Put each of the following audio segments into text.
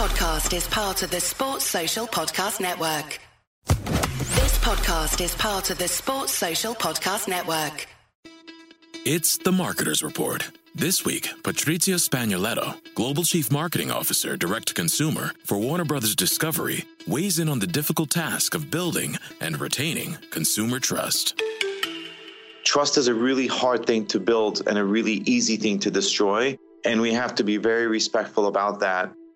This podcast is part of the Sports Social Podcast Network. This podcast is part of the Sports Social Podcast Network. It's the Marketer's Report. This week, Patrizia Spagnoletto, Global Chief Marketing Officer, Direct to Consumer for Warner Brothers Discovery, weighs in on the difficult task of building and retaining consumer trust. Trust is a really hard thing to build and a really easy thing to destroy. And we have to be very respectful about that.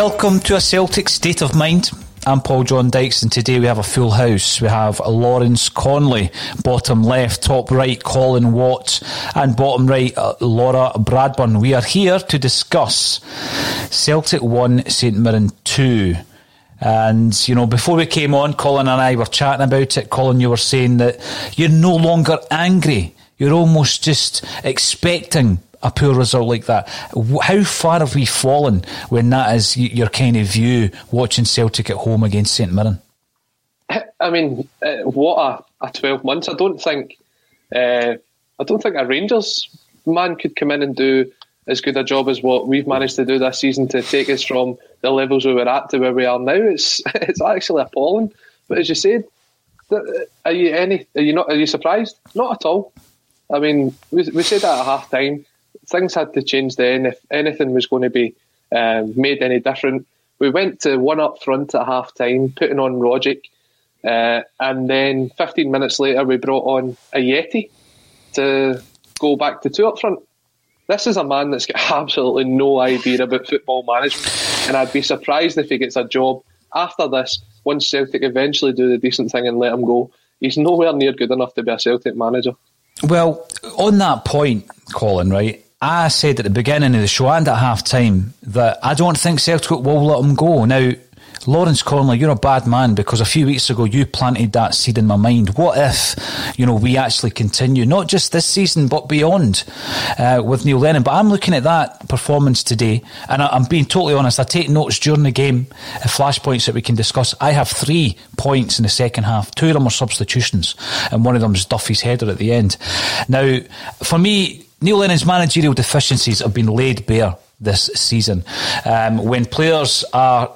Welcome to a Celtic state of mind. I'm Paul John Dykes, and today we have a full house. We have Lawrence Connolly, bottom left, top right, Colin Watt, and bottom right, uh, Laura Bradburn. We are here to discuss Celtic 1, St Mirren 2. And, you know, before we came on, Colin and I were chatting about it. Colin, you were saying that you're no longer angry. You're almost just expecting a poor result like that. How far have we fallen when that is your kind of view watching Celtic at home against St Mirren? I mean, uh, what a, a twelve months! I don't think, uh, I don't think a Rangers man could come in and do as good a job as what we've managed to do this season to take us from the levels we were at to where we are now. It's it's actually appalling. But as you said, are you any? Are you not? Are you surprised? Not at all. I mean, we, we said that at half time things had to change then if anything was going to be um, made any different. We went to one up front at half time, putting on Rogic, uh, and then 15 minutes later we brought on Ajeti to go back to two up front. This is a man that's got absolutely no idea about football management, and I'd be surprised if he gets a job after this. Once Celtic eventually do the decent thing and let him go, he's nowhere near good enough to be a Celtic manager. Well, on that point, Colin, right? I said at the beginning of the show and at half time that I don't think Celtic will let him go. Now, Lawrence Connolly, you're a bad man because a few weeks ago you planted that seed in my mind. What if, you know, we actually continue, not just this season, but beyond uh, with Neil Lennon? But I'm looking at that performance today and I, am being totally honest. I take notes during the game, uh, flashpoints that we can discuss. I have three points in the second half. Two of them are substitutions and one of them is Duffy's header at the end. Now, for me, Neil Lennon's managerial deficiencies have been laid bare this season. Um, when players are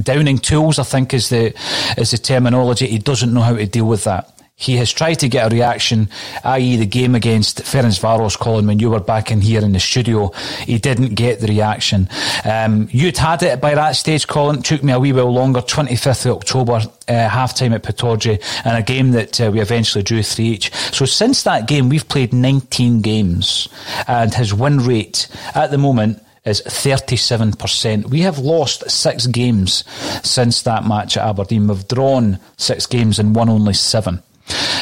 downing tools, I think is the is the terminology. He doesn't know how to deal with that. He has tried to get a reaction, i.e., the game against Ferencvaros, Colin, when you were back in here in the studio. He didn't get the reaction. Um, you'd had it by that stage, Colin. It took me a wee while longer. 25th of October, uh, half time at Pittodrie, and a game that uh, we eventually drew 3 each. So since that game, we've played 19 games, and his win rate at the moment is 37%. We have lost six games since that match at Aberdeen. We've drawn six games and won only seven.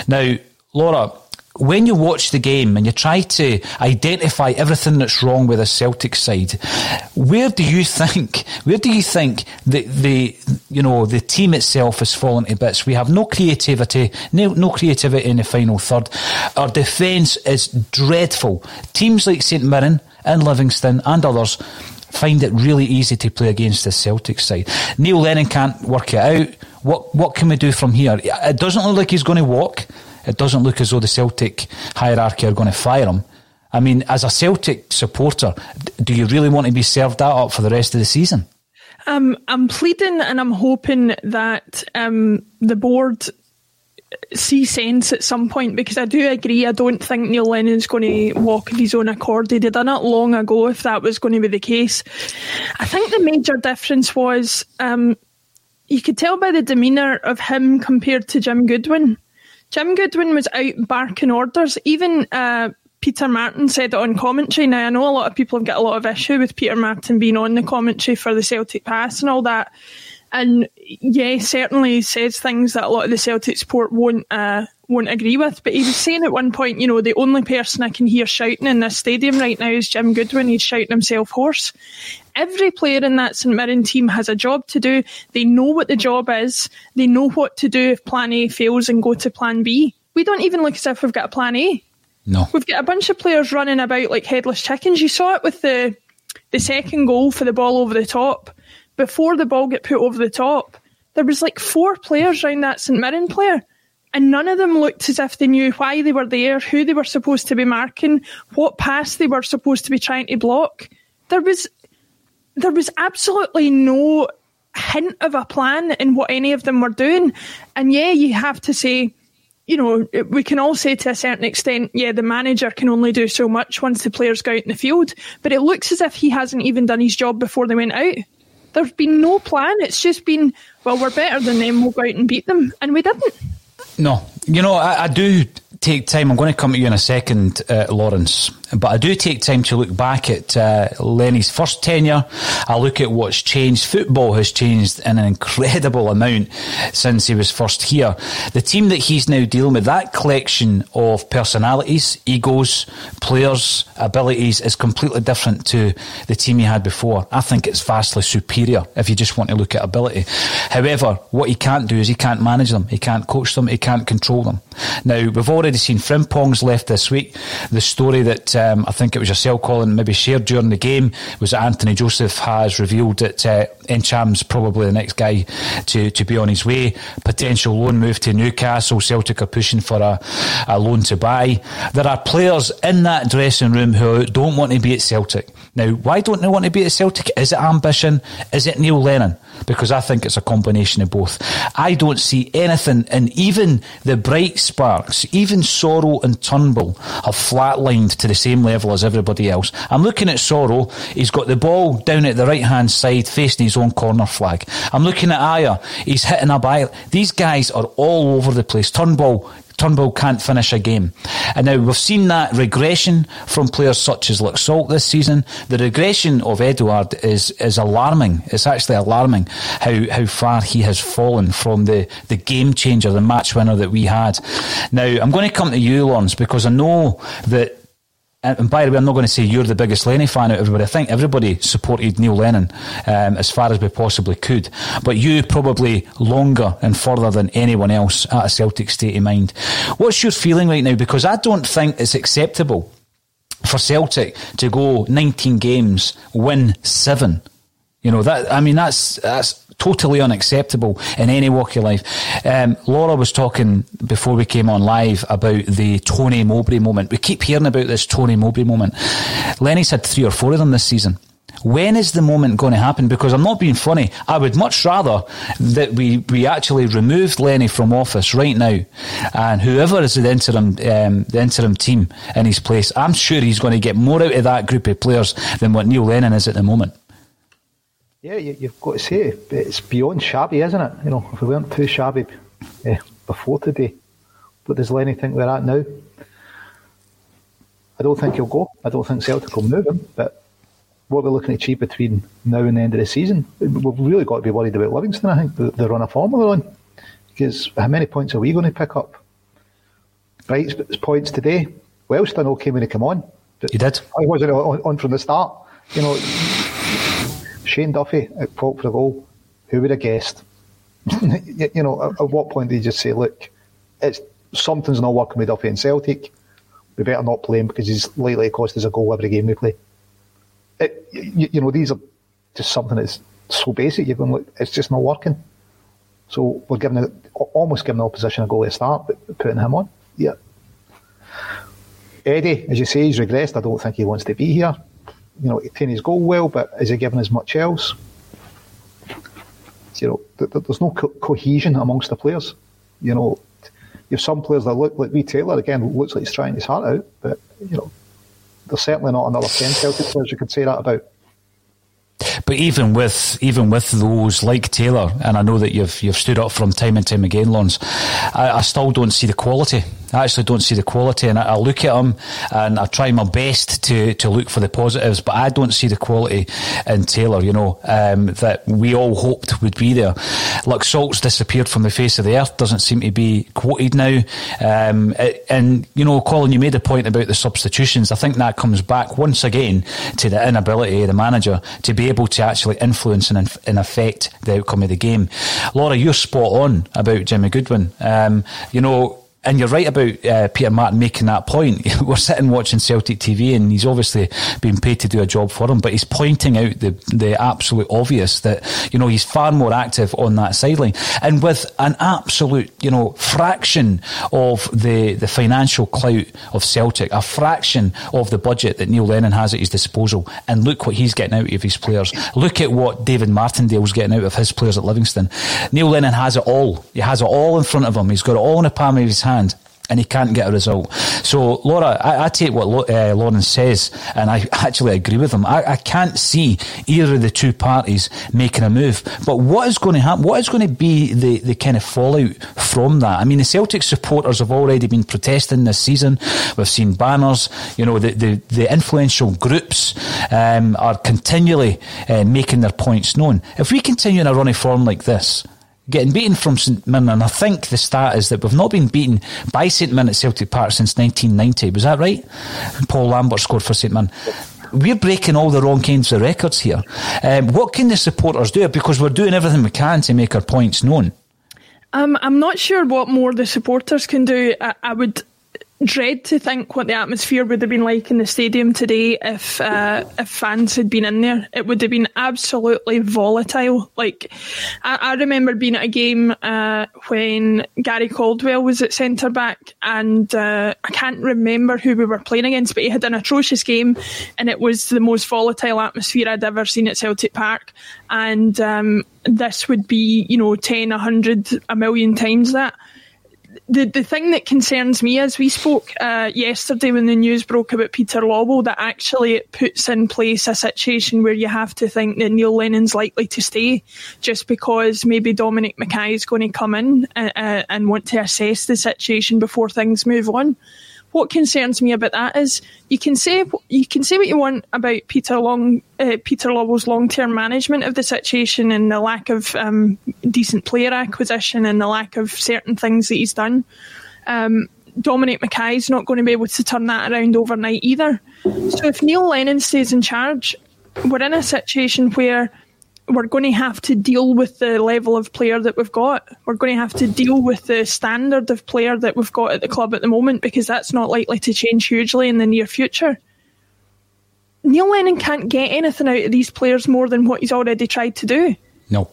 Now, Laura, when you watch the game and you try to identify everything that's wrong with the Celtic side, where do you think where do you think the the you know the team itself has fallen to bits? We have no creativity, no, no creativity in the final third. Our defence is dreadful. Teams like St Mirren and Livingston and others find it really easy to play against the Celtic side. Neil Lennon can't work it out. What what can we do from here? It doesn't look like he's going to walk. It doesn't look as though the Celtic hierarchy are going to fire him. I mean, as a Celtic supporter, do you really want to be served that up for the rest of the season? Um, I'm pleading and I'm hoping that um, the board see sense at some point because I do agree. I don't think Neil Lennon's going to walk of his own accord. Have done it long ago if that was going to be the case. I think the major difference was um, you could tell by the demeanour of him compared to Jim Goodwin. Jim Goodwin was out barking orders. Even uh, Peter Martin said it on commentary. Now, I know a lot of people have got a lot of issue with Peter Martin being on the commentary for the Celtic Pass and all that. And yeah, certainly says things that a lot of the Celtic support won't uh, won't agree with. But he was saying at one point, you know, the only person I can hear shouting in this stadium right now is Jim Goodwin. He's shouting himself hoarse. Every player in that St Mirren team has a job to do. They know what the job is. They know what to do if Plan A fails and go to Plan B. We don't even look as if we've got a Plan A. No, we've got a bunch of players running about like headless chickens. You saw it with the the second goal for the ball over the top. Before the ball get put over the top, there was like four players around that St Mirren player and none of them looked as if they knew why they were there, who they were supposed to be marking, what pass they were supposed to be trying to block. There was there was absolutely no hint of a plan in what any of them were doing. And yeah, you have to say, you know, we can all say to a certain extent, yeah, the manager can only do so much once the players go out in the field. But it looks as if he hasn't even done his job before they went out. There's been no plan. It's just been, well, we're better than them. We'll go out and beat them. And we didn't. No, you know, I, I do take time. I'm going to come to you in a second, uh, Lawrence. But I do take time to look back at uh, Lenny's first tenure. I look at what's changed. Football has changed in an incredible amount since he was first here. The team that he's now dealing with, that collection of personalities, egos, players, abilities is completely different to the team he had before. I think it's vastly superior if you just want to look at ability. However, what he can't do is he can't manage them, he can't coach them, he can't control them. Now, we've already seen Frimpong's left this week. The story that um, I think it was yourself, Colin, maybe shared during the game was that Anthony Joseph has revealed that uh, Ntcham's probably the next guy to, to be on his way. Potential loan move to Newcastle. Celtic are pushing for a, a loan to buy. There are players in that dressing room who don't want to be at Celtic. Now, why don't they want to be at Celtic? Is it ambition? Is it Neil Lennon? Because I think it's a combination of both. I don't see anything, and even the bright sparks, even Soro and Turnbull have flatlined to the same level as everybody else. I'm looking at Soro. He's got the ball down at the right hand side, facing his own corner flag. I'm looking at Ajer. He's hitting a by. These guys are all over the place. Turnbull Turnbull can't finish a game. And now we've seen that regression from players such as Laxalt this season. The regression of Edouard is, is alarming. It's actually alarming how, how far he has fallen from the, the game changer, the match winner that we had. Now, I'm going to come to you, Lawrence, because I know that and by the way, I'm not going to say you're the biggest Lenny fan out of everybody. I think everybody supported Neil Lennon um, as far as we possibly could. But you probably longer and further than anyone else at a Celtic state of mind. What's your feeling right now? Because I don't think it's acceptable for Celtic to go 19 games, win seven. You know that. I mean, that's that's totally unacceptable in any walk of life. Um, Laura was talking before we came on live about the Tony Mowbray moment. We keep hearing about this Tony Mowbray moment. Lenny's had three or four of them this season. When is the moment going to happen? Because I'm not being funny. I would much rather that we, we actually removed Lenny from office right now, and whoever is the interim um, the interim team in his place, I'm sure he's going to get more out of that group of players than what Neil Lennon is at the moment. Yeah, you, have got to say it's beyond shabby, isn't it? You know, if we weren't too shabby uh, before today, what does Lenny think we're at now? I don't think he'll go. I don't think Celtic will move him. But what we're looking to achieve between now and the end of the season, we've really got to be worried about Livingston. I think the, the run of form we're on, because how many points are we going to pick up? bright points today. Welsh done okay when he came on. He did. I wasn't on, on from the start. You know, Shane Duffy uh, at fault for the goal. Who would have guessed? you know, at, at, what point did you just say, look, it's something's not working with Duffy and Celtic. We better not play him because he's likely to cost us a goal every game we play. It, you, you, know, these are just something that's so basic. You're going, look, it's just not working. So we're giving it, almost giving the opposition a goal to start, but putting him on. Yeah. Eddie, as you say, he's regressed. I don't think he wants to be here. You know, his goal well, but is he giving as much else? You know, th- th- there's no co- cohesion amongst the players. You know, you have some players that look like V Taylor again, looks like he's trying his heart out, but, you know, there's certainly not another 10 Celtic players you could say that about. But even with even with those like Taylor, and I know that you've you've stood up from time and time again, Lawrence, I, I still don't see the quality. I actually don't see the quality, and I, look at them and I try my best to, to look for the positives, but I don't see the quality in Taylor. You know um, that we all hoped would be there. Laxalt's disappeared from the face of the earth. Doesn't seem to be quoted now. Um, and you know, Colin, you made a point about the substitutions. I think that comes back once again to the inability of the manager to be able to actually influence and, and affect the outcome of the game. Laura, you're spot on about Jimmy Goodwin. Um, you know, and you're right about uh, Peter Martin making that point. We're sitting watching Celtic TV, and he's obviously being paid to do a job for him, but he's pointing out the the absolute obvious that you know he's far more active on that sideline, and with an absolute you know fraction of the the financial clout of Celtic, a fraction of the budget that Neil Lennon has at his disposal, and look what he's getting out of his players. Look at what David Martindale's getting out of his players at Livingston. Neil Lennon has it all. He has it all in front of him. He's got it all in the palm of his hand hand and he can't get a result. So, Laura, I, I take what uh, says, and I actually agree with him. I, I, can't see either of the two parties making a move. But what is going to happen? What is going to be the, the kind of fallout from that? I mean, the Celtic supporters have already been protesting this season. We've seen banners. You know, the, the, the influential groups um, are continually uh, making their points known. If we continue in a running form like this, getting beaten from St Mirren, and I think the stat is that we've not been beaten by St Mirren at Celtic Park since 1990. Was that right? Paul Lambert scored for St Mirren. We're breaking all the wrong kinds of records here. Um, what can the supporters do? Because we're doing everything we can to make our points known. Um, I'm not sure what more the supporters can do. I, I would dread to think what the atmosphere would have been like in the stadium today if uh, if fans had been in there. It would have been absolutely volatile. Like I, I remember being at a game uh, when Gary Caldwell was at centre back, and uh, I can't remember who we were playing against, but he had an atrocious game, and it was the most volatile atmosphere I'd ever seen at Celtic Park. And um, this would be, you know, 10, 100, a million times that the the thing that concerns me as we spoke uh, yesterday when the news broke about Peter Lawwell that actually it puts in place a situation where you have to think that Neil Lennon's likely to stay just because maybe Dominic McKay is going to come in uh, uh, and want to assess the situation before things move on what concerns me about that is you can say you can say what you want about Peter Long, uh, Peter Lawwell's long term management of the situation and the lack of um, decent player acquisition and the lack of certain things that he's done. Um, Dominic McKay's not going to be able to turn that around overnight either. So if Neil Lennon stays in charge, we're in a situation where we're going to have to deal with the level of player that we've got. We're going to have to deal with the standard of player that we've got at the club at the moment because that's not likely to change hugely in the near future. Neil Lennon can't get anything out of these players more than what he's already tried to do. No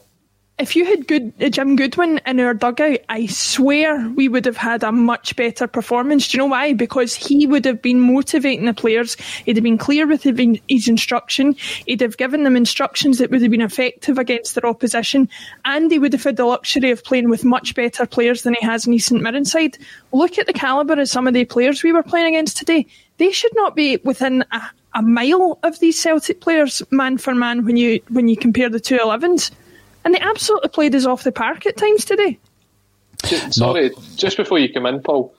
if you had good uh, Jim Goodwin in our dugout, I swear we would have had a much better performance. Do you know why? Because he would have been motivating the players. He'd have been clear with his instruction. He'd have given them instructions that would have been effective against their opposition, and he would have had the luxury of playing with much better players than he has in his St Mirren side. Look at the calibre of some of the players we were playing against today. They should not be within a, a mile of these Celtic players, man for man, when you when you compare the two 11s. And they absolutely played us off the park at times today. Sorry, just before you come in, Paul,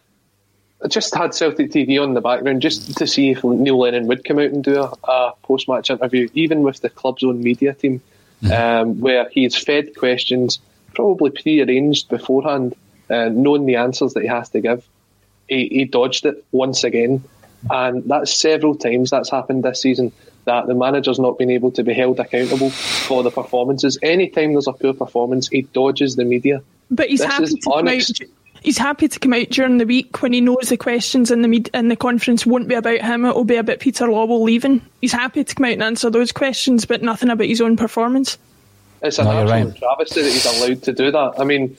I just had Celtic TV on the background just to see if Neil Lennon would come out and do a, a post match interview, even with the club's own media team, mm-hmm. um, where he's fed questions, probably pre arranged beforehand, uh, knowing the answers that he has to give. he, he dodged it once again. And that's several times that's happened this season that the manager's not been able to be held accountable for the performances. Anytime there's a poor performance, he dodges the media. But he's This happy is to come out. He's happy to come out during the week when he knows the questions in the med- in the conference won't be about him. It will be about Peter Lawwell leaving. He's happy to come out and answer those questions, but nothing about his own performance. It's an No, absolute right. travesty that he's allowed to do that. I mean,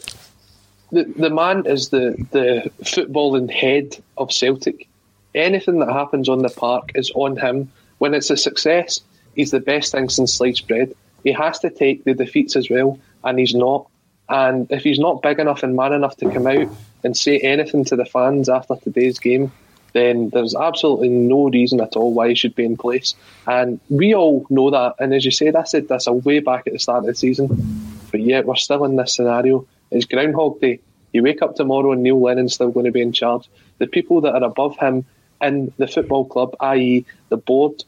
the the man is the the footballing head of Celtic. Anything that happens on the park is on him. When it's a success, he's the best thing since sliced bread. He has to take the defeats as well, and he's not. And if he's not big enough and man enough to come out and say anything to the fans after today's game, then there's absolutely no reason at all why he should be in place. And we all know that. And as you said, I said this a way back at the start of the season. But yet we're still in this scenario. It's Groundhog Day. You wake up tomorrow and Neil Lennon's still going to be in charge. The people that are above him in the football club, i.e., the board,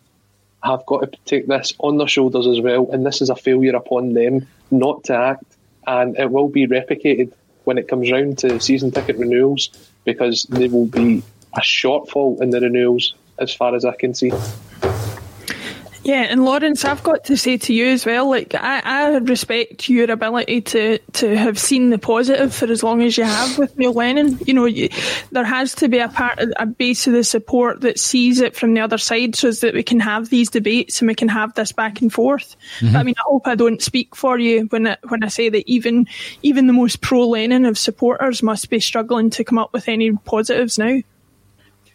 have got to take this on their shoulders as well. And this is a failure upon them not to act. And it will be replicated when it comes round to season ticket renewals because there will be a shortfall in the renewals as far as I can see. Yeah, and Lawrence, I've got to say to you as well, like I, I respect your ability to to have seen the positive for as long as you have with Neil Lennon. You know, you, there has to be a part, a base of the support that sees it from the other side, so that we can have these debates and we can have this back and forth. But, mm-hmm. I mean, I hope I don't speak for you when I, when I say that even even the most pro Lennon of supporters must be struggling to come up with any positives now.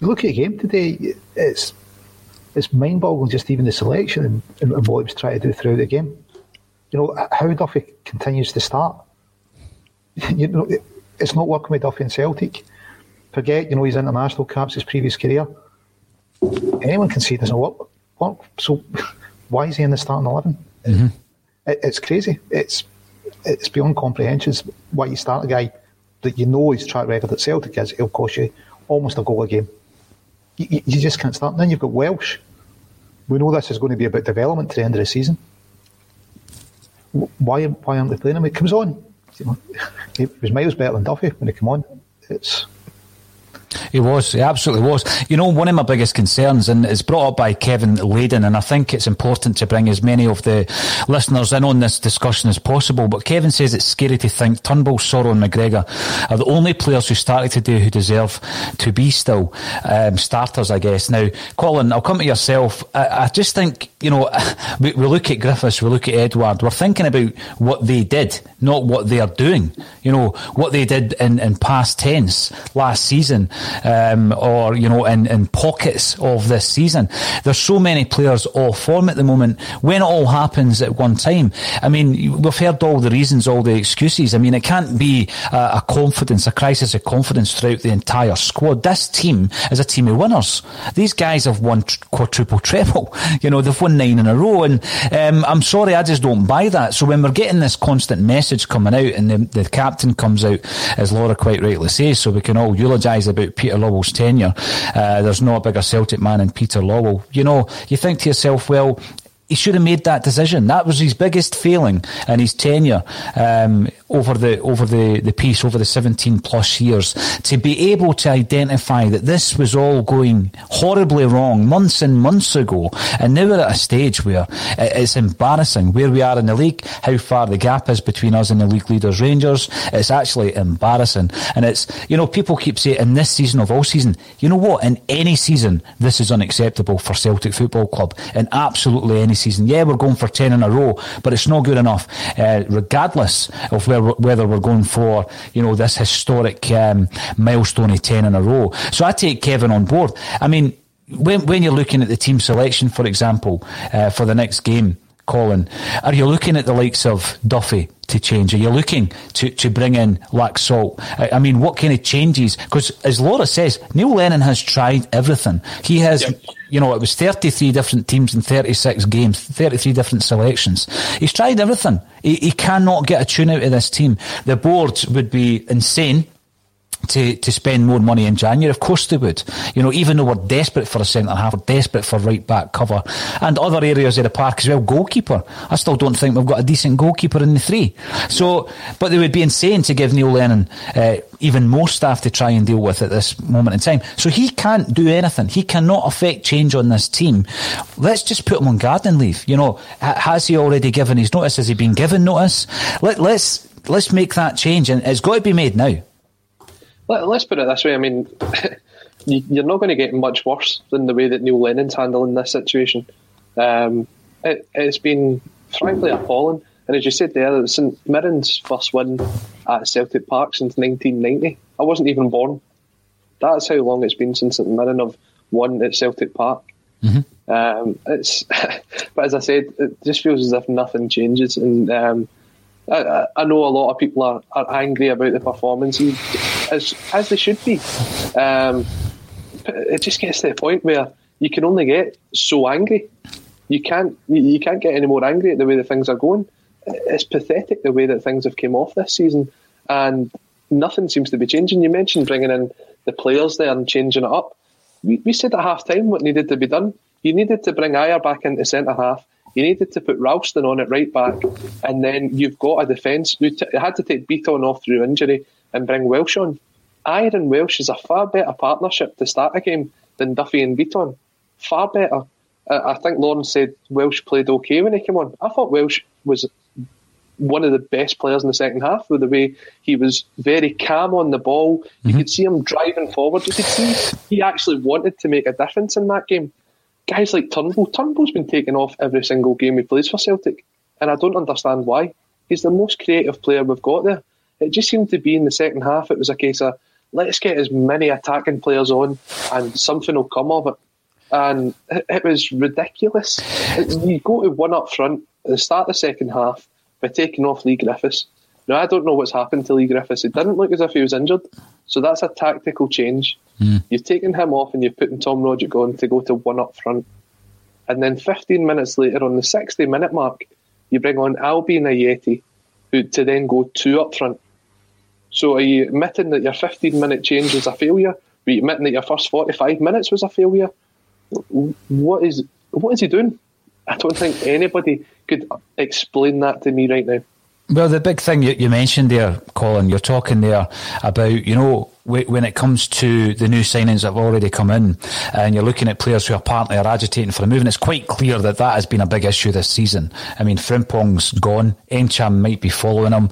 Look at the game today, it's it's mind boggling just even the selection and, and, and what he was trying to do throughout the game. You know, how Duffy continues to start. You know, it, it's not working with Duffy and Celtic. Forget, you know, his international caps, his previous career. Anyone can see it doesn't work. work. So why is he in the starting 11? Mm-hmm. It, it's crazy. It's it's beyond comprehension why you start a guy that you know his track record at Celtic is, he'll cost you almost a goal a game. You, you- you just can't start. And then you've got Welsh. We know this is going to be about development to the end of the season. Why, why aren't they playing him? He comes on. He was miles better than Duffy when he came on. It's He was, he absolutely was. You know, one of my biggest concerns, and it's brought up by Kevin Layden, and I think it's important to bring as many of the listeners in on this discussion as possible. But Kevin says it's scary to think Turnbull, Soro, and McGregor are the only players who started today who deserve to be still um, starters, I guess. Now, Colin, I'll come to yourself. I, I just think, you know, we, we look at Griffiths, we look at Edouard, we're thinking about what they did, not what they are doing. You know, what they did in, in past tense last season um, or you know in, in pockets of this season. There's so many players off form at the moment. When it all happens at one time, I mean, we've heard all the reasons, all the excuses. I mean, it can't be a, a confidence, a crisis of confidence throughout the entire squad. This team is a team of winners. These guys have won quadruple treble. You know, they've won nine in a row, and um, I'm sorry, I just don't buy that. So when we're getting this constant message coming out, and the, the captain comes out, as Laura quite rightly says, so we can all eulogise about Peter Lawwell's tenure. Uh, there's no bigger Celtic man than Peter Lawwell. You know, you think to yourself, well, he should have made that decision. That was his biggest failing in his tenure um, over the over the, the piece, over the 17 plus years, to be able to identify that this was all going horribly wrong months and months ago. And now we're at a stage where it's embarrassing where we are in the league, how far the gap is between us and the league leaders Rangers. It's actually embarrassing. And it's, you know, people keep saying in this season of all season, you know what, in any season, this is unacceptable for Celtic Football Club. In absolutely any season. Yeah, we're going for 10 in a row, but it's not good enough, uh, regardless of where, whether we're going for, you know, this historic um, milestone of 10 in a row. So I take Kevin on board. I mean, when, when you're looking at the team selection, for example, uh, for the next game, Colin, are you looking at the likes of Duffy to change? Are you looking to, to bring in Laxalt? I, I mean, what kind of changes? Because as Laura says, Neil Lennon has tried everything. He has, Yep. you know, it was 33 different teams in 36 games, 33 different selections. He's tried everything. He, he cannot get a tune out of this team. The board would be insane to, to spend more money in January. Of course they would. You know, even though we're desperate for a centre half, we're desperate for right back cover and other areas of the park as well. Goalkeeper. I still don't think we've got a decent goalkeeper in the three. So, but they would be insane to give Neil Lennon uh, even more staff to try and deal with at this moment in time. So he can't do anything. He cannot affect change on this team. Let's just put him on garden leave. You know, has he already given his notice? Has he been given notice? Let, let's let's make that change, and it's got to be made now. Let, us put it this way. I mean, you're not going to get much worse than the way that Neil Lennon's handling this situation. Um, it, has been frankly appalling. And as you said there, it was St Mirren's first win at Celtic Park since 1990. I wasn't even born. That's how long it's been since St Mirren have won at Celtic Park. Mm-hmm. Um, it's, but as I said, it just feels as if nothing changes, and um, I, I, know a lot of people are, are angry about the performance, as as they should be. Um, it just gets to the point where you can only get so angry. You can't you can't get any more angry at the way that things are going. It's pathetic the way that things have came off this season, and nothing seems to be changing. You mentioned bringing in the players there and changing it up. We, we said at half time what needed to be done. You needed to bring Ajer back into centre half. You needed to put Ralston on it right back, and then you've got a defence. We t- had to take Bitton off through injury and bring Welsh on. Ajer and Welsh is a far better partnership to start a game than Duffy and Bitton. Far better. Uh, I think Lauren said Welsh played okay when he came on. I thought Welsh was one of the best players in the second half with the way he was very calm on the ball. You mm-hmm. could see him driving forward. You could see he actually wanted to make a difference in that game. Guys like Turnbull, Turnbull's been taken off every single game he plays for Celtic, and I don't understand why. He's the most creative player we've got there. It just seemed to be in the second half, it was a case of let's get as many attacking players on and something will come of it. And it was ridiculous. You go to one up front at the start of the second half by taking off Leigh Griffiths. Now, I don't know what's happened to Leigh Griffiths. It didn't look as if he was injured. So that's a tactical change. Mm. You've taken him off and you've put Tom Rogic on to go to one up front. And then 15 minutes later, on the 60 minute mark, you bring on Albian Ajeti, who to then go two up front. So are you admitting that your 15 minute change was a failure? Are you admitting that your first 45 minutes was a failure? What is what is he doing? I don't think anybody could explain that to me right now. Well, the big thing you, you mentioned there, Colin, you're talking there about, you know, when it comes to the new signings that have already come in, and you're looking at players who apparently are agitating for a move, and it's quite clear that that has been a big issue this season. I mean, Frimpong's gone, Ntcham might be following him.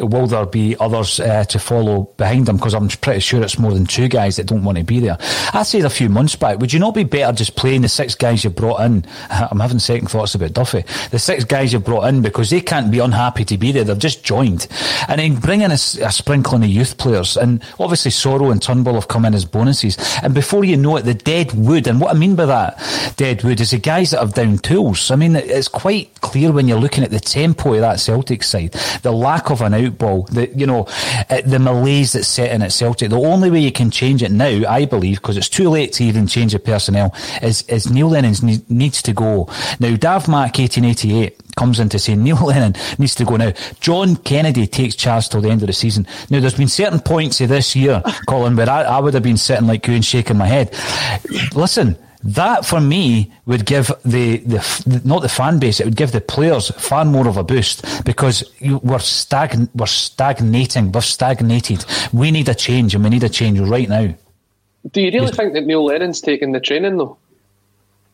Will there be others uh, to follow behind him? Because I'm pretty sure it's more than two guys that don't want to be there. I said a few months back, would you not be better just playing the six guys you brought in? I'm having second thoughts about Duffy. The six guys you brought in because they can't be unhappy to be there. They've just joined, and then bring in a, a sprinkling of youth players, and obviously Soro and Turnbull have come in as bonuses. And before you know it, the dead wood, and what I mean by that, dead wood, is the guys that have down tools. I mean, it's quite clear when you're looking at the tempo of that Celtic side, the lack of an outball, the, you know, uh, the malaise that's set in at Celtic. The only way you can change it now, I believe, because it's too late to even change the personnel, is, is Neil Lennon's needs to go. Now, Dav Mack 1888, comes in to say Neil Lennon needs to go now. John Kennedy takes charge till the end of the season. Now, there's been certain points of this year, Colin, where I, I would have been sitting like you and shaking my head. Listen, that for me would give the, the not the fan base, it would give the players far more of a boost because we're stagn we're stagnating, we're stagnated. We need a change, and we need a change right now. Do you really think that Neil Lennon's taking the training though?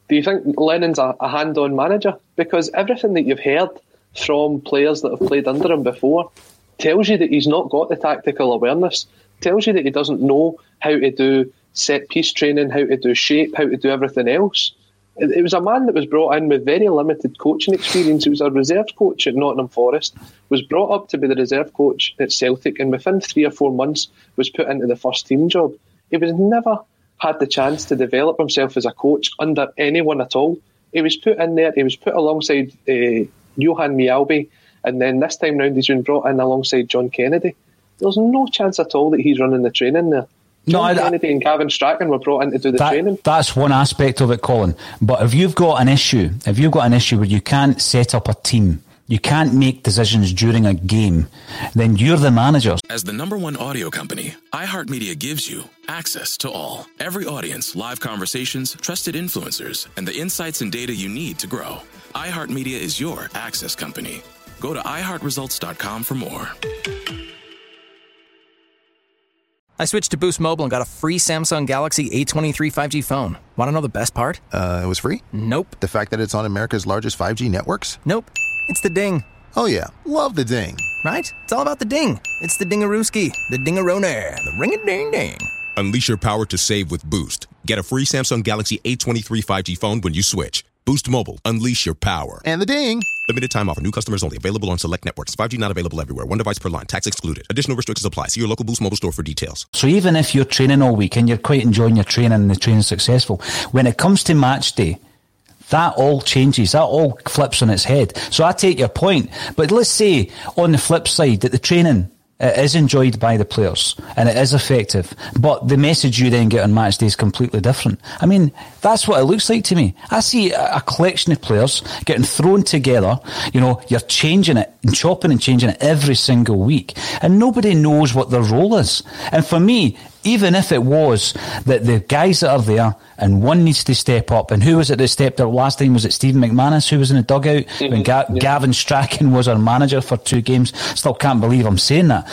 Do you think Lennon's a, a hand on manager? Because everything that you've heard from players that have played under him before tells you that he's not got the tactical awareness, tells you that he doesn't know how to do set piece training, how to do shape, how to do everything else. It, it was a man that was brought in with very limited coaching experience. He was a reserve coach at Nottingham Forest, was brought up to be the reserve coach at Celtic, and within three or four months was put into the first team job. He was never had the chance to develop himself as a coach under anyone at all. He was put in there, he was put alongside uh, Johan Mjällby, and then this time round he's been brought in alongside John Kennedy. There's no chance at all that he's running the training there. John no, Kennedy and Gavin Strachan were brought in to do the that, training. That's one aspect of it, Colin. But if you've got an issue, if you've got an issue where you can't set up a team you can't make decisions during a game, then you're the manager. As the number one audio company, iHeartMedia gives you access to all. Every audience, live conversations, trusted influencers, and the insights and data you need to grow. iHeartMedia is your access company. Go to iHeartResults.com for more. I switched to Boost Mobile and got a free Samsung Galaxy A23 5G phone. Want to know the best part? Uh, it was free? Nope. The fact that it's on America's largest 5G networks? Nope. It's the ding. Oh, yeah. Love the ding. Right? It's all about the ding. It's the dingarooski, the dingarone, the ring a ding ding. Unleash your power to save with Boost. Get a free Samsung Galaxy A23 5G phone when you switch. Boost Mobile. Unleash your power. And the ding. Limited time offer. New customers only. Available on select networks. 5G not available everywhere. One device per line. Tax excluded. Additional restrictions apply. See your local Boost Mobile store for details. So even if you're training all week and you're quite enjoying your training and the training's successful, when it comes to match day, that all changes. That all flips on its head. So I take your point. But let's say on the flip side that the training it is enjoyed by the players and it is effective, but the message you then get on match day is completely different. I mean, that's what it looks like to me. I see a, a collection of players getting thrown together. You know, you're changing it and chopping and changing it every single week, and nobody knows what their role is. And for me, even if it was that the guys that are there and one needs to step up, and who was it that stepped up last time? Was it Stephen McManus who was in the dugout mm-hmm. when Ga- yeah. Gavin Strachan was our manager for two games? Still can't believe I'm saying that.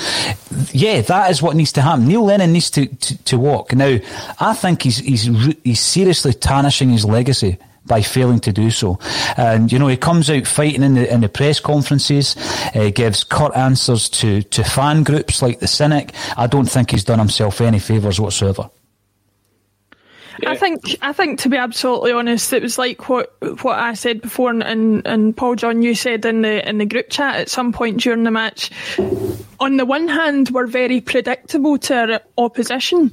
Yeah, that is what needs to happen. Neil Lennon needs to, to, to walk. Now, I think he's, he's, he's seriously tarnishing his legacy by failing to do so. And you know, he comes out fighting in the in the press conferences, uh, gives curt answers to to fan groups like the Cynic. I don't think he's done himself any favours whatsoever. I think I think to be absolutely honest, it was like what what I said before, and, and, and Paul John, you said in the in the group chat at some point during the match. On the one hand, we're very predictable to our opposition,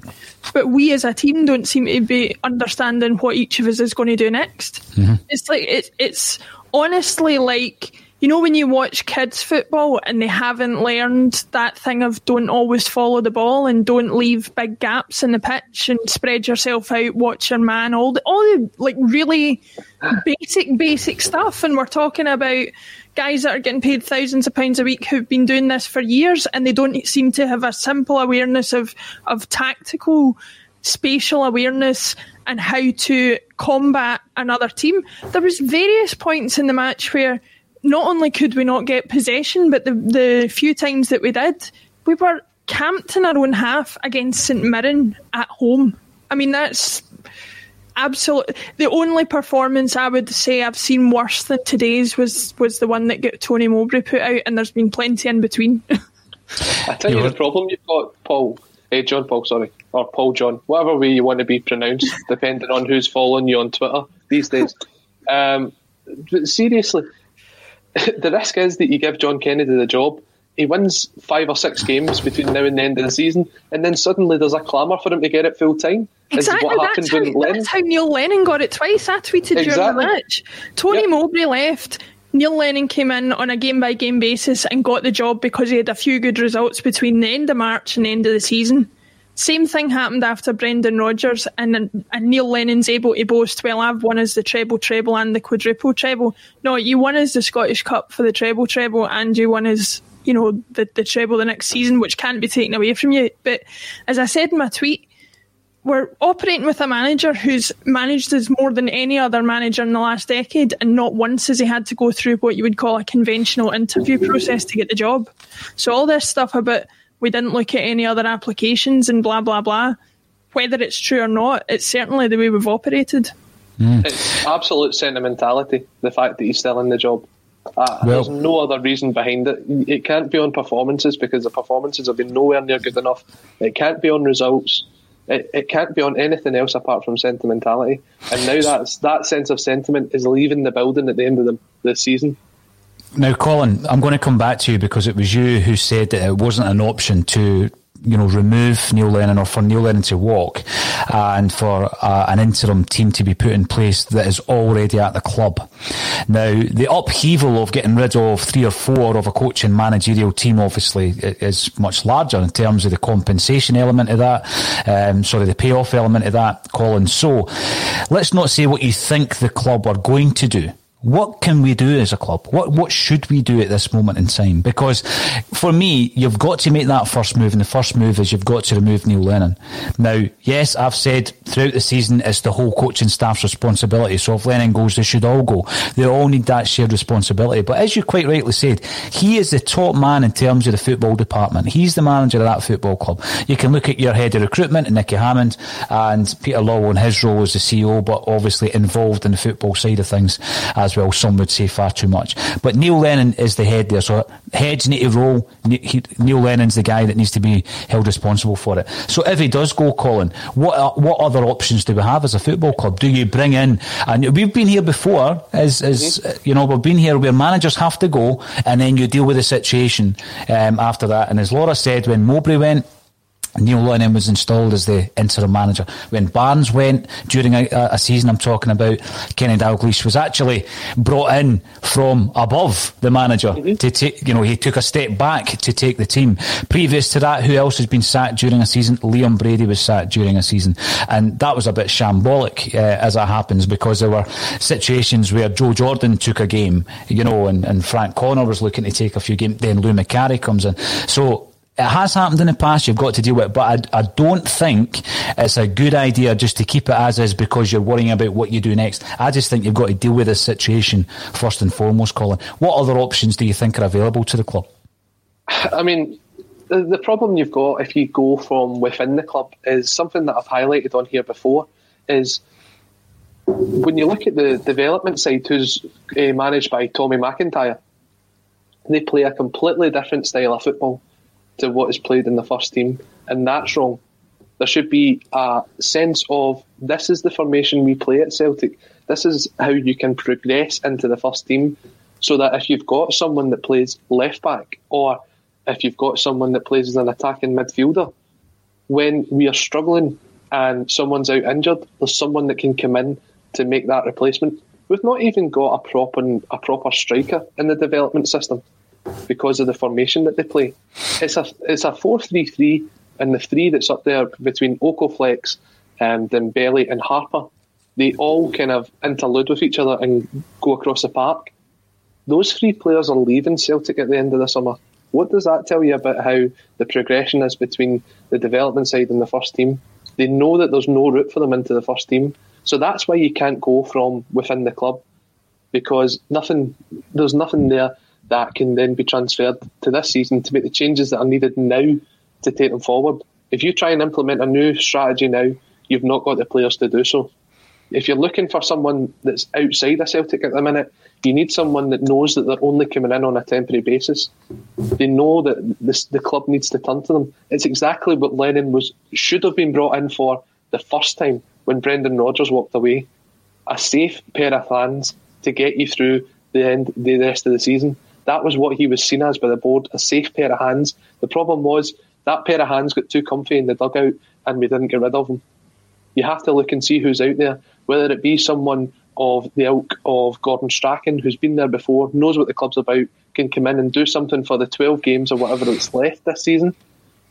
but we as a team don't seem to be understanding what each of us is going to do next. Mm-hmm. It's like it, it's honestly like you know when you watch kids football and they haven't learned that thing of don't always follow the ball and don't leave big gaps in the pitch and spread yourself out watch your man all the all the like really basic basic stuff. And we're talking about guys that are getting paid thousands of pounds a week who've been doing this for years and they don't seem to have a simple awareness of of tactical spatial awareness and how to combat another team. There was various points in the match where not only could we not get possession, but the, the few times that we did, we were camped in our own half against St Mirren at home. I mean, that's absolute. The only performance I would say I've seen worse than today's was was the one that got Tony Mowbray put out, and there's been plenty in between. I tell you, the problem you've got, Paul, eh, John Paul, sorry, or Paul John, whatever way you want to be pronounced, depending on who's following you on Twitter these days. Um, seriously, the risk is that you give John Kennedy the job, he wins five or six games between now and the end of the season, and then suddenly there's a clamour for him to get it full time. Exactly, that's how, that's how, Neil Lennon got it twice. I tweeted exactly. during the match. Tony yep. Mowbray left. Neil Lennon came in on a game by game basis and got the job because he had a few good results between the end of March and the end of the season. Same thing happened after Brendan Rodgers, and, and Neil Lennon's able to boast, well, I've won as the treble treble and the quadruple treble. No, you won as the Scottish Cup for the treble treble, and you won as you know the, the treble the next season, which can't be taken away from you. But as I said in my tweet, we're operating with a manager who's managed as more than any other manager in the last decade, and not once has he had to go through what you would call a conventional interview process to get the job. So all this stuff about we didn't look at any other applications and blah blah blah. Whether it's true or not, it's certainly the way we've operated. Mm. It's absolute sentimentality. The fact that he's still in the job. Uh, well, there's no other reason behind it. It can't be on performances because the performances have been nowhere near good enough. It can't be on results. It, it can't be on anything else apart from sentimentality. And now that's that sense of sentiment is leaving the building at the end of the, the season. Now, Colin, I'm going to come back to you because it was you who said that it wasn't an option to you know, remove Neil Lennon or for Neil Lennon to walk and for uh, an interim team to be put in place that is already at the club. Now, the upheaval of getting rid of three or four of a coach and managerial team obviously is much larger in terms of the compensation element of that, um, sorry, the payoff element of that, Colin. So let's not say what you think the club are going to do What can we do as a club? What what should we do at this moment in time? Because for me, you've got to make that first move, and the first move is you've got to remove Neil Lennon. Now, yes, I've said throughout the season it's the whole coaching staff's responsibility. So if Lennon goes, they should all go. They all need that shared responsibility. But as you quite rightly said, he is the top man in terms of the football department. He's the manager of that football club. You can look at your head of recruitment, Nicky Hammond, and Peter Lawwell in his role as the CEO, but obviously involved in the football side of things as well. Some would say far too much. But Neil Lennon is the head there, so heads need to roll. Neil Lennon's the guy that needs to be held responsible for it. So if he does go, Colin, what what other options do we have as a football club? Do you bring in? And we've been here before, as as you know, we've been here where managers have to go, and then you deal with the situation um, after that. And as Laura said, when Mowbray went Neil Lennon was installed as the interim manager. When Barnes went during a, a season I'm talking about, Kenny Dalglish was actually brought in from above the manager mm-hmm. to take, you know, he took a step back to take the team. Previous to that, who else has been sacked during a season? Liam Brady was sacked during a season. And that was a bit shambolic, uh, as it happens, because there were situations where Joe Jordan took a game, you know, and, and Frank Connor was looking to take a few games, then Lou Macari comes in. So it has happened in the past. You've got to deal with it, but I, I, don't think it's a good idea just to keep it as is because you're worrying about what you do next. I just think you've got to deal with this situation first and foremost, Colin. What other options do you think are available to the club? I mean, the, the problem you've got if you go from within the club is something that I've highlighted on here before. Is when you look at the development side, who's uh, managed by Tommy McIntyre, they play a completely different style of football to what is played in the first team, and that's wrong. There should be a sense of this is the formation we play at Celtic. This is how you can progress into the first team, so that if you've got someone that plays left back, or if you've got someone that plays as an attacking midfielder, when we are struggling and someone's out injured, there's someone that can come in to make that replacement. We've not even got a proper a proper striker in the development system because of the formation that they play. It's a it's a four three three, and the three that's up there between Okoflex, and um, Dembele and Harper, they all kind of interlude with each other and go across the park. Those three players are leaving Celtic at the end of the summer. What does that tell you about how the progression is between the development side and the first team? They know that there's no route for them into the first team. So that's why you can't go from within the club because nothing there's nothing there that can then be transferred to this season to make the changes that are needed now to take them forward. If you try and implement a new strategy now, you've not got the players to do so. If you're looking for someone that's outside of Celtic at the minute, you need someone that knows that they're only coming in on a temporary basis. They know that this, the club needs to turn to them. It's exactly what Lennon was should have been brought in for the first time when Brendan Rodgers walked away. A safe pair of hands to get you through the end the rest of the season. That was what he was seen as by the board, a safe pair of hands. The problem was that pair of hands got too comfy in the dugout and we didn't get rid of them. You have to look and see who's out there, whether it be someone of the ilk of Gordon Strachan, who's been there before, knows what the club's about, can come in and do something for the 12 games or whatever that's left this season,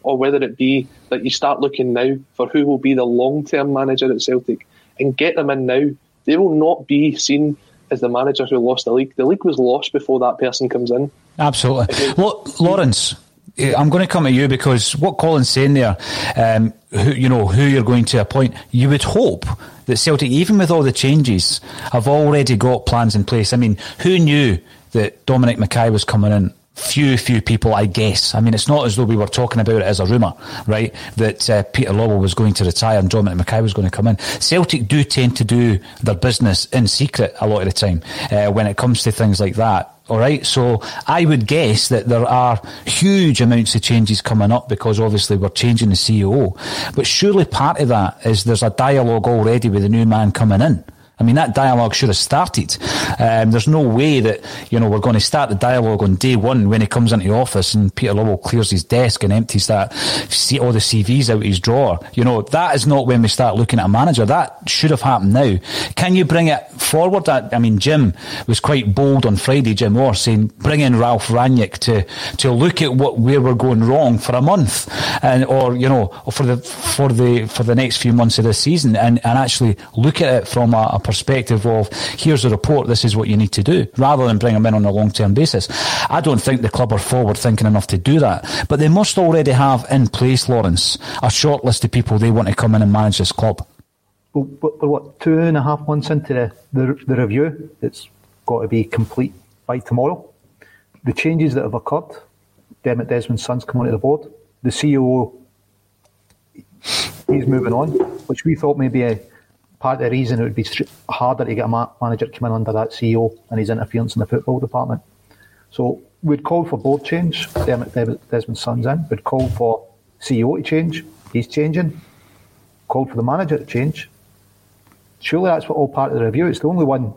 or whether it be that you start looking now for who will be the long term manager at Celtic and get them in now. They will not be seen is the manager who lost the league. The league was lost before that person comes in. Absolutely. Lawrence, eh, I'm going to come at you because what Colin's saying there, um, who, you know, who you're going to appoint, you would hope that Celtic, even with all the changes, have already got plans in place. I mean, who knew that Dominic McKay was coming in few, few people, I guess. I mean, it's not as though we were talking about it as a rumour, right? That uh, Peter Lawwell was going to retire and Dominic McKay was going to come in. Celtic do tend to do their business in secret a lot of the time uh, when it comes to things like that. All right, so I would guess that there are huge amounts of changes coming up because obviously we're changing the CEO. But surely part of that is there's a dialogue already with the new man coming in. I mean, that dialogue should have started. Um, there's no way that, you know, we're going to start the dialogue on day one when he comes into the office and Peter Lawwell clears his desk and empties that, see all the CVs out of his drawer. You know, that is not when we start looking at a manager. That should have happened now. Can you bring it forward? That I mean, Jim was quite bold on Friday, Jim Moore, saying bring in Ralf Rangnick to, to look at what, where we're going wrong for a month and, or, you know, for the, for the, for the next few months of this season and, and actually look at it from a, a perspective of here's a report, this is what you need to do, rather than bring them in on a long term basis. I don't think the club are forward thinking enough to do that, but they must already have in place, Lawrence, a short list of people they want to come in and manage this club. Well, we're what two and a half months into the, the, the review. It's got to be complete by tomorrow. The changes that have occurred, Dermot Desmond's son's come onto the board. The CEO, he's moving on, which we thought maybe a part of the reason it would be harder to get a ma- manager in under that CEO and his interference in the football department. So we'd call for board change. Desmond's son's in. We'd call for CEO to change. He's changing. Called for the manager to change. Surely that's what all part of the review. It's the only one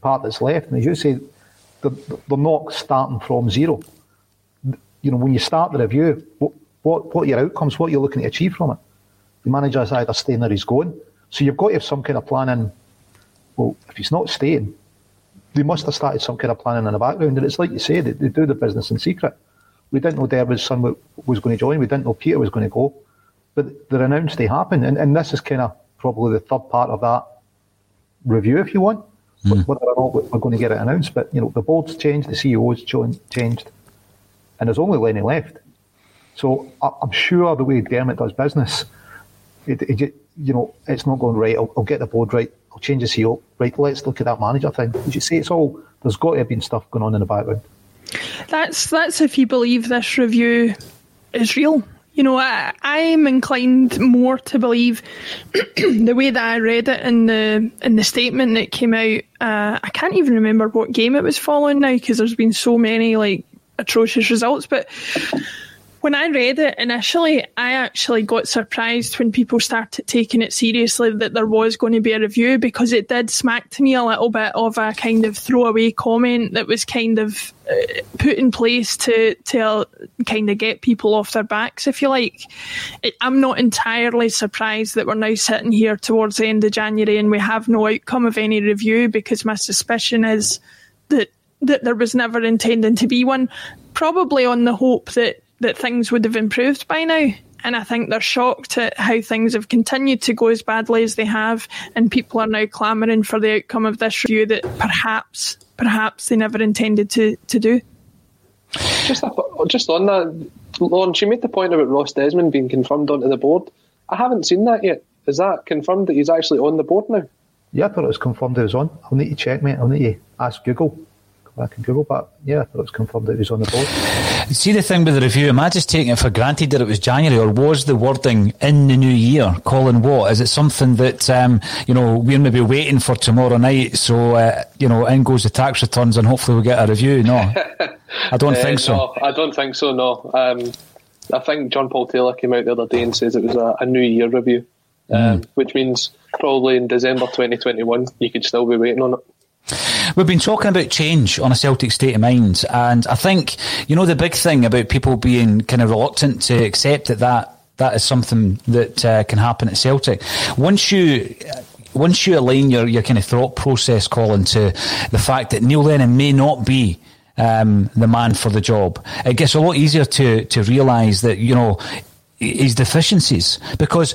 part that's left. And as you say, they're, they're not starting from zero. You know, when you start the review, what, what, what are your outcomes? What are you looking to achieve from it? The manager is either staying or he's going. So you've got to have some kind of planning. Well, if he's not staying, they must have started some kind of planning in the background. And it's like you say, they, they do the business in secret. We didn't know Derby's son was going to join. We didn't know Peter was going to go. But they're announced they happen. And, and this is kind of probably the third part of that review, if you want, mm. whether or not we're going to get it announced. But, you know, the board's changed, the CEO's changed, and there's only Lenny left. So I'm sure the way Dermot does business, it, it, you know, it's not going right. I'll, I'll, get the board right. I'll change the CEO. Right, let's look at that manager thing. As you say, it's all, there's got to have been stuff going on in the background. That's, that's if you believe this review is real. You know, I, I'm inclined more to believe the way that I read it in the in the statement that came out. Uh, I can't even remember what game it was following now because there's been so many like atrocious results. But when I read it initially, I actually got surprised when people started taking it seriously that there was going to be a review because it did smack to me a little bit of a kind of throwaway comment that was kind of uh, put in place to to uh, kind of get people off their backs, if you like. I'm not entirely surprised that we're now sitting here towards the end of January and we have no outcome of any review because my suspicion is that that there was never intending to be one, probably on the hope that that things would have improved by now. And I think they're shocked at how things have continued to go as badly as they have, and people are now clamouring for the outcome of this review that perhaps, perhaps they never intended to, to do. Just, just on that, Lauren, she made the point about Ross Desmond being confirmed onto the board. I haven't seen that yet. Is that confirmed that he's actually on the board now? Yeah, I thought it was confirmed he was on. I'll need to check, mate. I'll need to ask Google. I can Google, but yeah, I thought it was confirmed that he was on the board. See the thing with the review, am I just taking it for granted that it was January, or was the wording in the new year? Colin, what? Is it something that, um, you know, we're maybe waiting for tomorrow night, so, uh, you know, in goes the tax returns and hopefully we'll get a review? No, I don't uh, think so. No, I don't think so, no. Um, I think John Paul Taylor came out the other day and says it was a, a new year review, um, mm. which means probably in December 2021 you could still be waiting on it. We've been talking about change on a Celtic state of mind, and I think you know the big thing about people being kind of reluctant to accept that that, that is something that uh, can happen at Celtic. Once you once you align your, your kind of thought process, Colin, to the fact that Neil Lennon may not be um, the man for the job, it gets a lot easier to to realise that you know his deficiencies because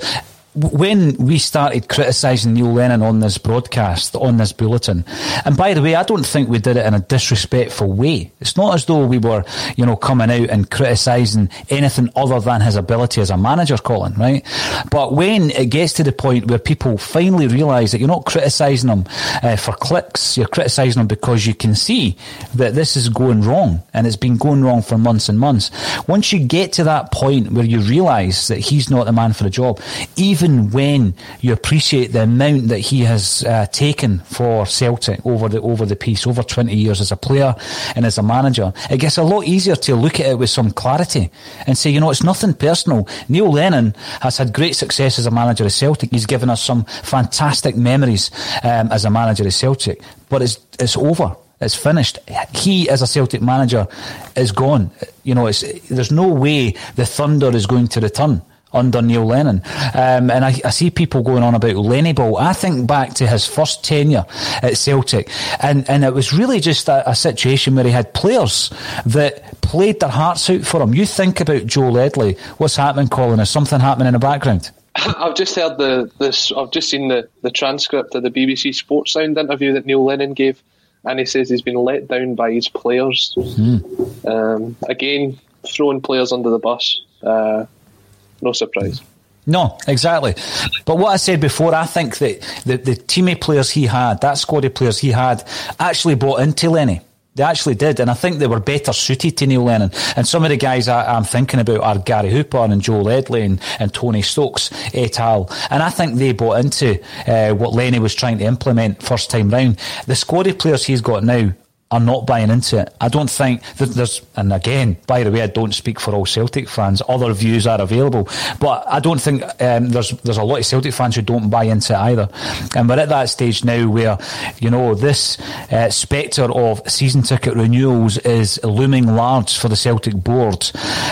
when we started criticising Neil Lennon on this broadcast, on this bulletin, and by the way, I don't think we did it in a disrespectful way. It's not as though we were, you know, coming out and criticising anything other than his ability as a manager, Colin, right? But when it gets to the point where people finally realise that you're not criticising them uh, for clicks, you're criticising them because you can see that this is going wrong, and it's been going wrong for months and months. Once you get to that point where you realise that he's not the man for the job, even even when you appreciate the amount that he has uh, taken for Celtic over the over the piece, over 20 years as a player and as a manager, it gets a lot easier to look at it with some clarity and say, you know, it's nothing personal. Neil Lennon has had great success as a manager of Celtic. He's given us some fantastic memories um, as a manager of Celtic, but it's it's over. It's finished. He, as a Celtic manager, is gone. You know, there's no way the Thunder is going to return under Neil Lennon. Um, and I, I, see people going on about Lenny Ball. I think back to his first tenure at Celtic, and, and it was really just a, a, situation where he had players that played their hearts out for him. You think about Joe Ledley. What's happening, Colin? Is something happening in the background? I've just heard the this. I've just seen the, the transcript of the BBC Sports Sound interview that Neil Lennon gave, and he says he's been let down by his players. Mm. Um, again, throwing players under the bus. Uh, no surprise. No, exactly. But what I said before, I think that the, the teammate players he had, that squad of players he had, actually bought into Lenny. They actually did, and I think they were better suited to Neil Lennon. And some of the guys I, am thinking about are Gary Hooper and Joe Ledley and, and Tony Stokes et al. And I think they bought into uh, what Lenny was trying to implement first time round. The squad of players he's got now are not buying into it. I don't think that there's, and again, by the way, I don't speak for all Celtic fans. Other views are available, but I don't think um, there's there's a lot of Celtic fans who don't buy into it either. And we're at that stage now where, you know, this uh, spectre of season ticket renewals is looming large for the Celtic board.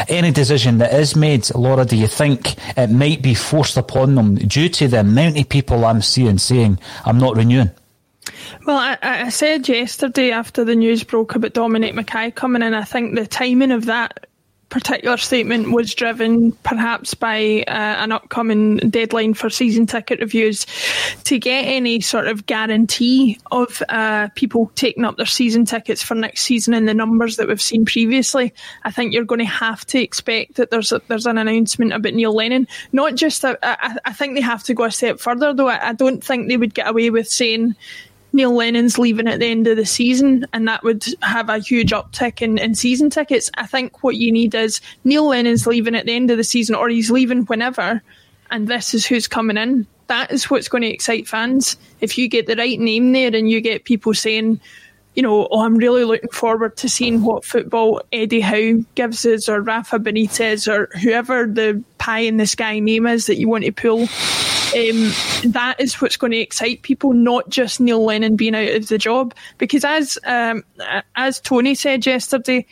Any decision that is made, Laura, do you think it might be forced upon them due to the amount of people I'm seeing saying I'm not renewing? Well, I, I, said yesterday after the news broke about Dominic McKay coming in, I think the timing of that particular statement was driven perhaps by uh, an upcoming deadline for season ticket reviews to get any sort of guarantee of uh, people taking up their season tickets for next season in the numbers that we've seen previously. I think you're going to have to expect that there's a, there's an announcement about Neil Lennon. Not just I think they have to go a step further though. I, I don't think they would get away with saying Neil Lennon's leaving at the end of the season, and that would have a huge uptick in, in season tickets. I think what you need is Neil Lennon's leaving at the end of the season, or he's leaving whenever, and this is who's coming in. That is what's going to excite fans. If you get the right name there and you get people saying, you know, oh, I'm really looking forward to seeing what football Eddie Howe gives us, or Rafa Benitez, or whoever the pie in the sky name is that you want to pull. Um, that is what's going to excite people, not just Neil Lennon being out of the job. Because as um, as Tony said yesterday,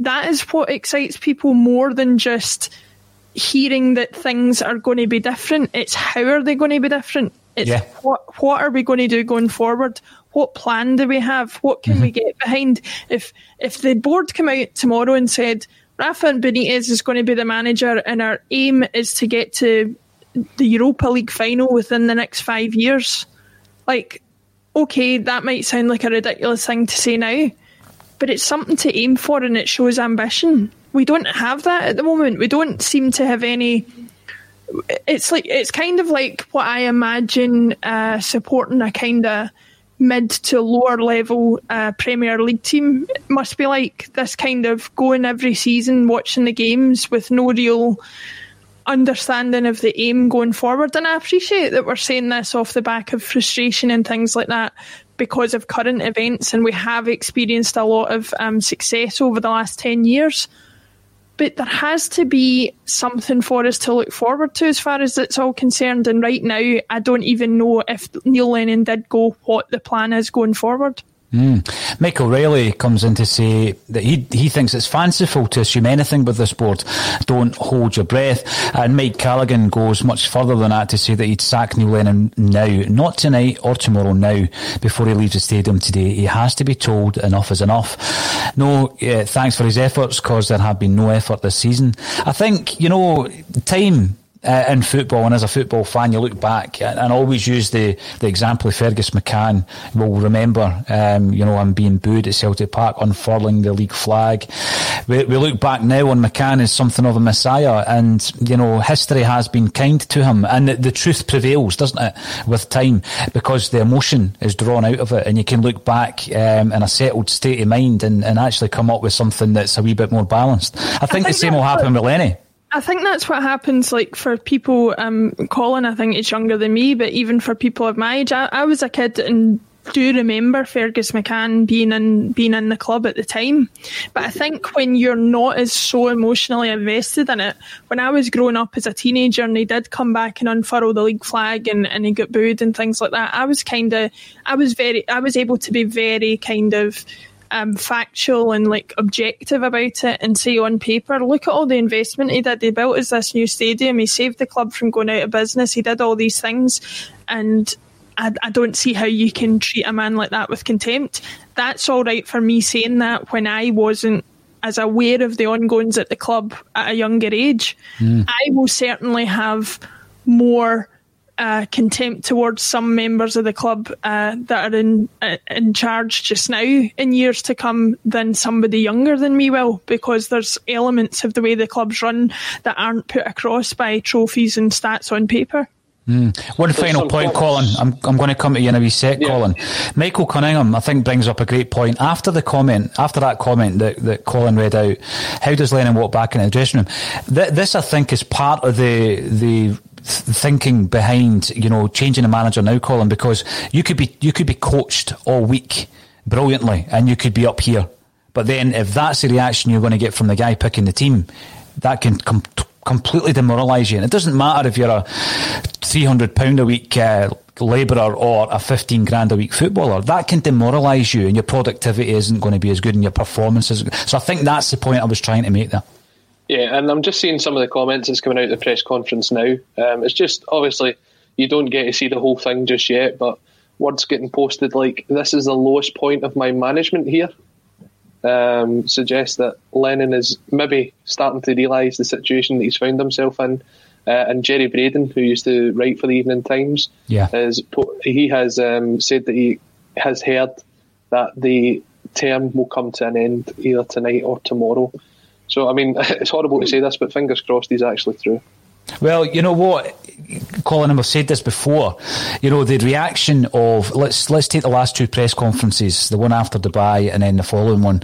that is what excites people more than just hearing that things are going to be different. It's how are they going to be different? It's yeah. what what are we going to do going forward? What plan do we have? What can mm-hmm. we get behind? If if the board come out tomorrow and said Rafa and Benitez is going to be the manager and our aim is to get to the Europa League final within the next five years, like okay, that might sound like a ridiculous thing to say now, but it's something to aim for and it shows ambition. We don't have that at the moment. We don't seem to have any it's like it's kind of like what I imagine uh, supporting a kind of mid to lower level uh, Premier League team must be like. This kind of going every season, watching the games with no real understanding of the aim going forward. And I appreciate that we're saying this off the back of frustration and things like that because of current events, and we have experienced a lot of um, success over the last 10 years but there has to be something for us to look forward to as far as it's all concerned. And right now, I don't even know if Neil Lennon did go what the plan is going forward. Mm. Michael Riley comes in to say that he he thinks it's fanciful to assume anything with this board. Don't hold your breath. And Mike Callaghan goes much further than that to say that he'd sack Neil Lennon now, not tonight or tomorrow now, before he leaves the stadium today. He has to be told enough is enough. No, thanks for his efforts, because there have been no effort this season. I think, you know, time uh, in football, and as a football fan, you look back and, and always use the, the example of Fergus McCann. We'll remember, um, you know, him being booed at Celtic Park, unfurling the league flag. We, we look back now on McCann as something of a messiah, and you know, history has been kind to him, and the, the truth prevails, doesn't it, with time, because the emotion is drawn out of it, and you can look back um, in a settled state of mind and, and actually come up with something that's a wee bit more balanced. I think, I think the same will happen with Lenny. I think that's what happens. Like for people, um, Colin, I think it's younger than me, but even for people of my age, I, I was a kid and do remember Fergus McCann being in being in the club at the time. But I think when you're not as so emotionally invested in it, when I was growing up as a teenager and he did come back and unfurl the league flag and, and he got booed and things like that, I was kind of I was very I was able to be very kind of um, factual and like objective about it and say on paper, look at all the investment he did. He built us this new stadium. He saved the club from going out of business. He did all these things, and I, I don't see how you can treat a man like that with contempt. That's all right for me saying that when I wasn't as aware of the ongoings at the club at a younger age. Mm. I will certainly have more uh, contempt towards some members of the club uh, that are in uh, in charge just now in years to come than somebody younger than me will, because there's elements of the way the club's run that aren't put across by trophies and stats on paper. Mm. One final point, Colin. I'm, I'm going to come to you in a wee sec, yeah. Colin. Michael Cunningham, I think, brings up a great point. After the comment, after that comment that, that Colin read out, how does Lennon walk back in the dressing room? Th- this, I think, is part of the the thinking behind you know changing the manager now, Colin, because you could be you could be coached all week brilliantly, and you could be up here. But then, if that's the reaction you're going to get from the guy picking the team, that can come completely demoralise you. And it doesn't matter if you're a £300 a week uh, labourer or a 15 grand a week footballer. That can demoralise you and your productivity isn't going to be as good and your performance is So I think that's the point I was trying to make there. Yeah, and I'm just seeing some of the comments that's coming out of the press conference now. Um, it's just obviously you don't get to see the whole thing just yet, but words getting posted like this is the lowest point of my management here um, suggests that Lennon is maybe starting to realise the situation that he's found himself in. Uh, and Jerry Braden, who used to write for the Evening Times, yeah. is he has um, said that he has heard that the term will come to an end either tonight or tomorrow. So, I mean, it's horrible to say this, but fingers crossed he's actually true. Well, you know what, Colin, I've said this before. You know the reaction of let's let's take the last two press conferences, the one after Dubai and then the following one,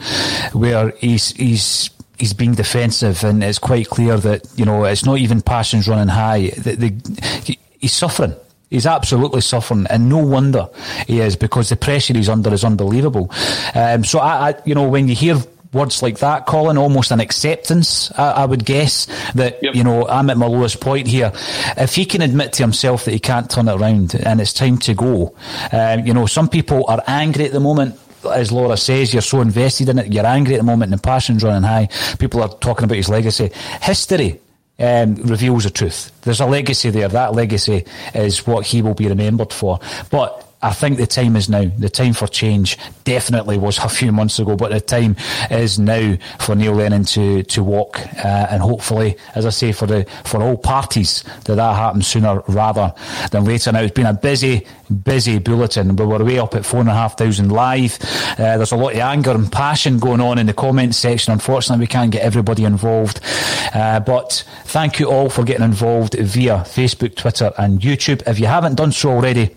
where he's he's he's being defensive, and it's quite clear that you know it's not even passions running high. The, the, he's suffering. He's absolutely suffering, and no wonder he is because the pressure he's under is unbelievable. Um, so, I, I, you know, when you hear words like that, Colin, almost an acceptance, I, I would guess, that, yep. you know, I'm at my lowest point here. If he can admit to himself that he can't turn it around and it's time to go, um, you know, some people are angry at the moment as Laura says, you're so invested in it, you're angry at the moment, and the passion's running high. People are talking about his legacy. History um, reveals the truth. There's a legacy there. That legacy is what he will be remembered for. But I think the time is now. The time for change definitely was a few months ago, but the time is now for Neil Lennon to to walk, uh, and hopefully, as I say, for the for all parties that that happens sooner rather than later. Now it's been a busy, busy bulletin. We were way up at four and a half thousand live. Uh, there's a lot of anger and passion going on in the comments section. Unfortunately, we can't get everybody involved, uh, but thank you all for getting involved via Facebook, Twitter, and YouTube. If you haven't done so already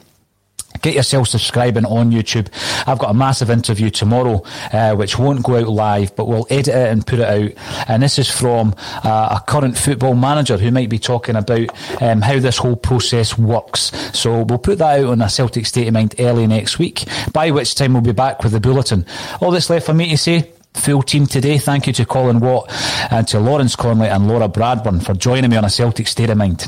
Get yourself subscribing on YouTube. I've got a massive interview tomorrow, uh, which won't go out live, but we'll edit it and put it out. And this is from uh, a current football manager who might be talking about um, how this whole process works. So we'll put that out on a Celtic State of Mind early next week, by which time we'll be back with the bulletin. All that's left for me to say full team today. Thank you to Colin Watt and to Lawrence Connolly and Laura Bradburn for joining me on a Celtic State of Mind.